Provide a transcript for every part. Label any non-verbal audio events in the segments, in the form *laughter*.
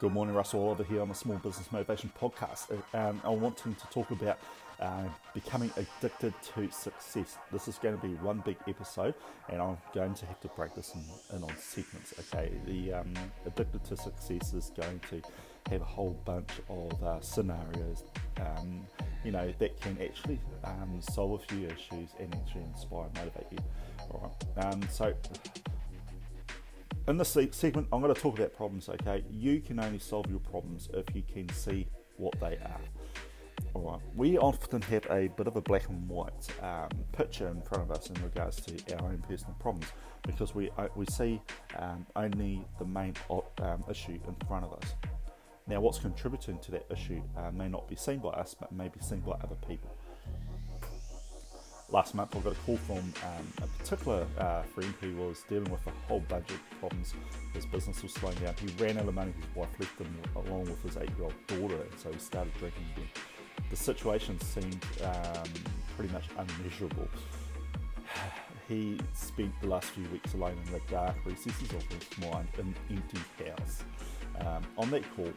Good morning, Russell Oliver here on the Small Business Motivation Podcast. Um, I'm wanting to talk about uh, becoming addicted to success. This is going to be one big episode, and I'm going to have to break this in, in on segments. Okay, the um, addicted to success is going to have a whole bunch of uh, scenarios, um, you know, that can actually um, solve a few issues and actually inspire and motivate you. All right. Um, so in this segment, I'm going to talk about problems, okay? You can only solve your problems if you can see what they are. Alright, we often have a bit of a black and white um, picture in front of us in regards to our own personal problems because we, uh, we see um, only the main um, issue in front of us. Now, what's contributing to that issue uh, may not be seen by us, but may be seen by other people last month I got a call from um, a particular uh, friend who was dealing with a whole budget of problems. His business was slowing down. He ran out of money. His wife left him along with his eight-year-old daughter, and so he started drinking again. The situation seemed um, pretty much unmeasurable. *sighs* He spent the last few weeks alone in the dark recesses of his mind in empty house. Um, on that call,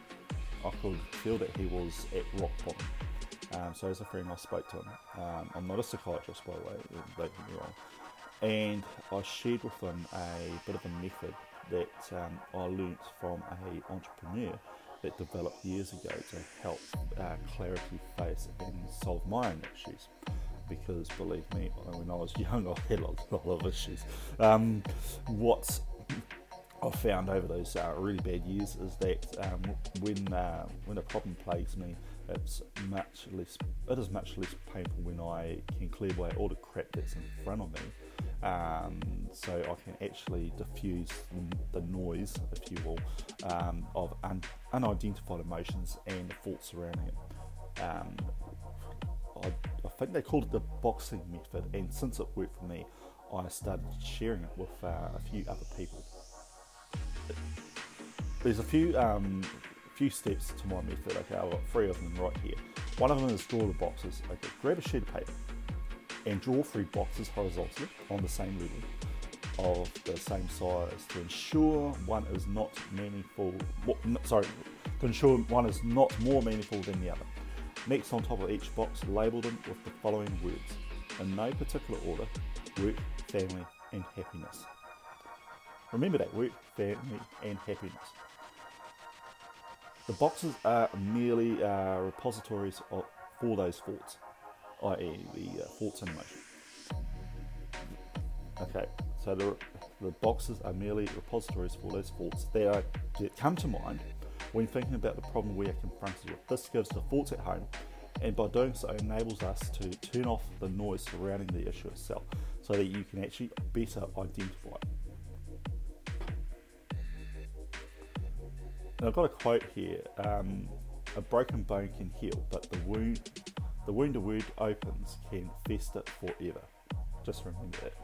I could feel that he was at rock bottom. Um, so as a friend, I spoke to him. Um, I'm not a psychiatrist, by the way, don't get me wrong. And I shared with him a bit of a method that um, I learnt from a entrepreneur that developed years ago to help uh, clarity face and solve my own issues. Because believe me, when I was *laughs* young, I had a lot of issues. Um, what I've found over those uh, really bad years is that um, when uh, when a problem plagues me, it's much less. It is much less painful when I can clear away all the crap that's in front of me, um, so I can actually diffuse the noise, if you will, um, of un- unidentified emotions and thoughts surrounding it. Um, I, I, think they called it the boxing method, and since it worked for me, I started sharing it with uh, a few other people. There's a few um, few steps to my method. Okay, I've got three of them right here. One of them is draw the boxes. Okay, grab a sheet of paper and draw three boxes horizontally on the same level of the same size to ensure one is not meaningful. Sorry, to ensure one is not more meaningful than the other. Next, on top of each box, label them with the following words in no particular order work, family, and happiness. Remember that work, family, and happiness. The boxes are merely uh, repositories of, for those thoughts, i.e., the uh, thoughts in motion. Okay, so the, the boxes are merely repositories for those thoughts that, that come to mind when thinking about the problem we are confronted with. This gives the thoughts at home, and by doing so, enables us to turn off the noise surrounding the issue itself so that you can actually better identify it. I've got a quote here: um, "A broken bone can heal, but the wound, the wound a wound opens, can fester forever." Just remember that.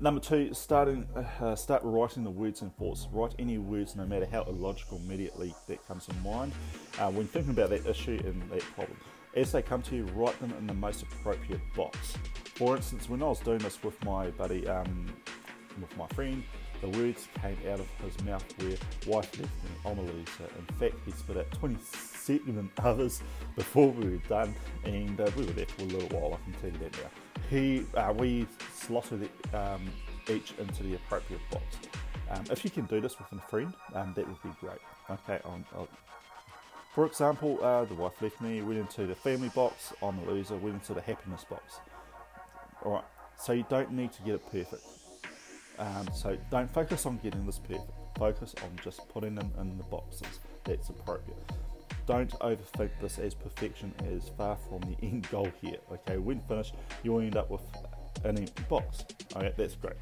Number two, starting uh, start writing the words and thoughts. Write any words, no matter how illogical, immediately that comes to mind uh, when thinking about that issue and that problem. As they come to you, write them in the most appropriate box. For instance, when I was doing this with my buddy, um, with my friend, the words came out of his mouth where wife left me, I'm a loser. In fact, he spit out 27 others before we were done, and uh, we were there for a little while, I can tell you that now. He, uh, we slotted um, each into the appropriate box. Um, if you can do this with a friend, um, that would be great. Okay, for example, uh, the wife left me, went into the family box, I'm a loser, went into the happiness box. Alright, so you don't need to get it perfect. Um, so don't focus on getting this perfect. Focus on just putting them in the boxes that's appropriate. Don't overthink this as perfection as far from the *laughs* end goal here. Okay, when finished, you'll end up with an empty box. Okay, that's great.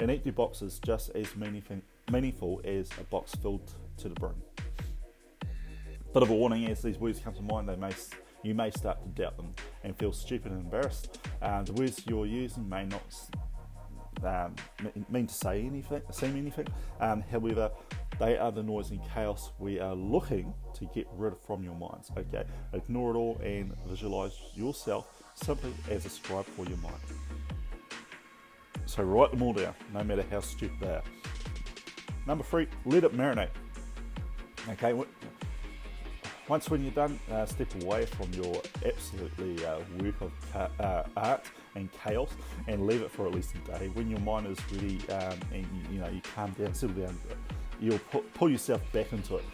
An empty box is just as meaningful, meaningful as a box filled to the brim. Bit of a warning as these words come to mind, they may you may start to doubt them and feel stupid and embarrassed. Uh, the words you're using may not um, mean to say anything, seem anything. Um, however, they are the noise and chaos we are looking to get rid of from your minds. Okay, ignore it all and visualize yourself simply as a scribe for your mind. So write them all down, no matter how stupid they are. Number three, let it marinate. Okay, once when you're done, uh, step away from your absolutely uh, work of ca- uh, art and chaos and leave it for at least a day. When your mind is ready um, and you, you, know you calm down, settle down, you'll pu- pull yourself back into it.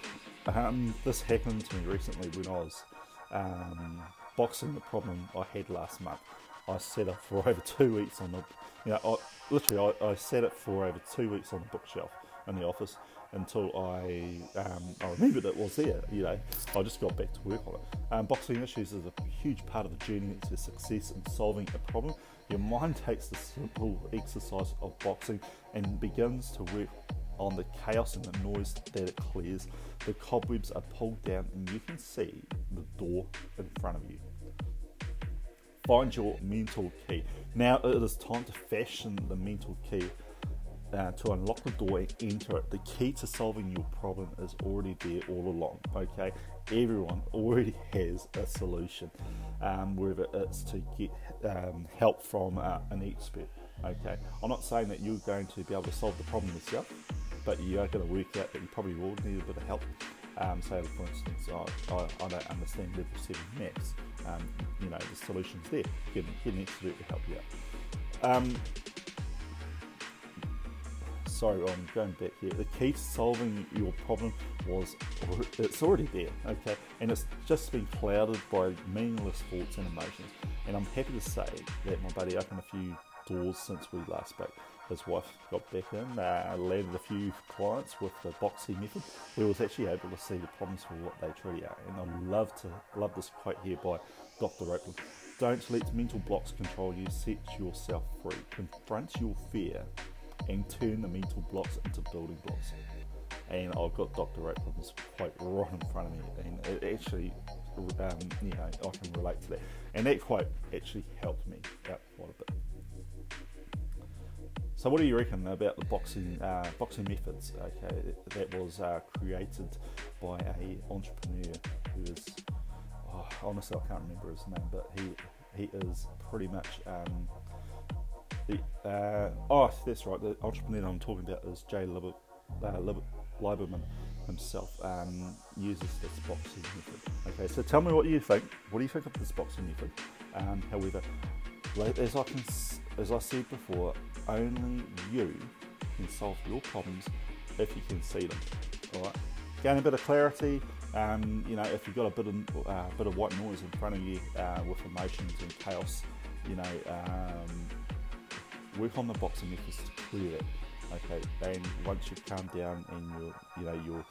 Um, this happened to me recently when I was um, boxing the problem I had last month. I set it for *laughs* over two weeks on the, you know, I, literally I, I set it for over two weeks on the bookshelf in the office until I um, I remembered it was there. You know, I just got back to work on it. Um, boxing issues is a huge part of the journey to success in solving a problem. Your mind takes the simple exercise of boxing and begins to work on the chaos and the noise that it clears. The cobwebs are pulled down and you can see the door in front of you. Find your mental key. Now it is time to fashion the mental key uh, to unlock the door and enter it. The key to solving your problem is already there all along. Okay, everyone already *laughs* has a solution, um, whether it's to get um, help from uh, an expert. Okay, I'm not saying that you're going to be able to solve the problem yourself, but you are going to work out that you probably will need a bit of help. Um, say, for instance, I, I, I, don't understand level 7 maths. Um, you know, the solution's there. Get, get an expert to help you out. Sorry, I'm going back here. The key to solving your problem was it's already there, okay, and it's just been clouded by meaningless thoughts and emotions. And I'm happy to say that my buddy opened a few doors since we last spoke. His wife got back in, uh, landed a few clients with the Boxy method. We was actually able to see the problems for what they truly are. And I love to love this quote here by Dr. Oakland. Don't let mental blocks control you. Set yourself free. Confront your fear and turn the mental blocks into building blocks. And I've got Dr. Oakland's quote right in front of me, and it actually, um, you know, I can relate to that. And that quote actually helped me out quite a bit. So, what do you reckon about the boxing uh, boxing methods? Okay, that was uh, created by a entrepreneur who is, oh, honestly, I can't remember his name, but he he is pretty much um, uh, oh, that's right. The entrepreneur I'm talking about is Jay Liber, uh, Lieberman himself. Um, uses this boxing method. Okay, so tell me what you think. What do you think of this boxing method? Um, however, as I can, as I said before, only you can solve your problems if you can see them. All right. Gain a bit of clarity. Um, you know, if you've got a bit of uh, bit of white noise in front of you uh, with emotions and chaos, you know, um, work on the boxing methods to clear it. Okay, and once you calm down and your you know your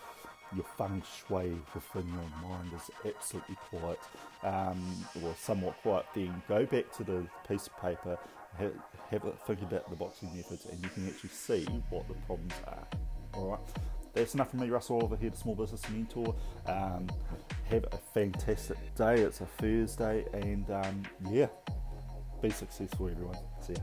your feng shui within your mind is absolutely quiet, um, or somewhat quiet, then go back to the piece of paper, have, have a think about the boxing methods, and you can actually see what the problems are. All right, that's enough from me, Russell Oliver here, the Small Business Mentor. Um, have a fantastic day. It's a Thursday, and um, yeah, be successful, everyone. See ya.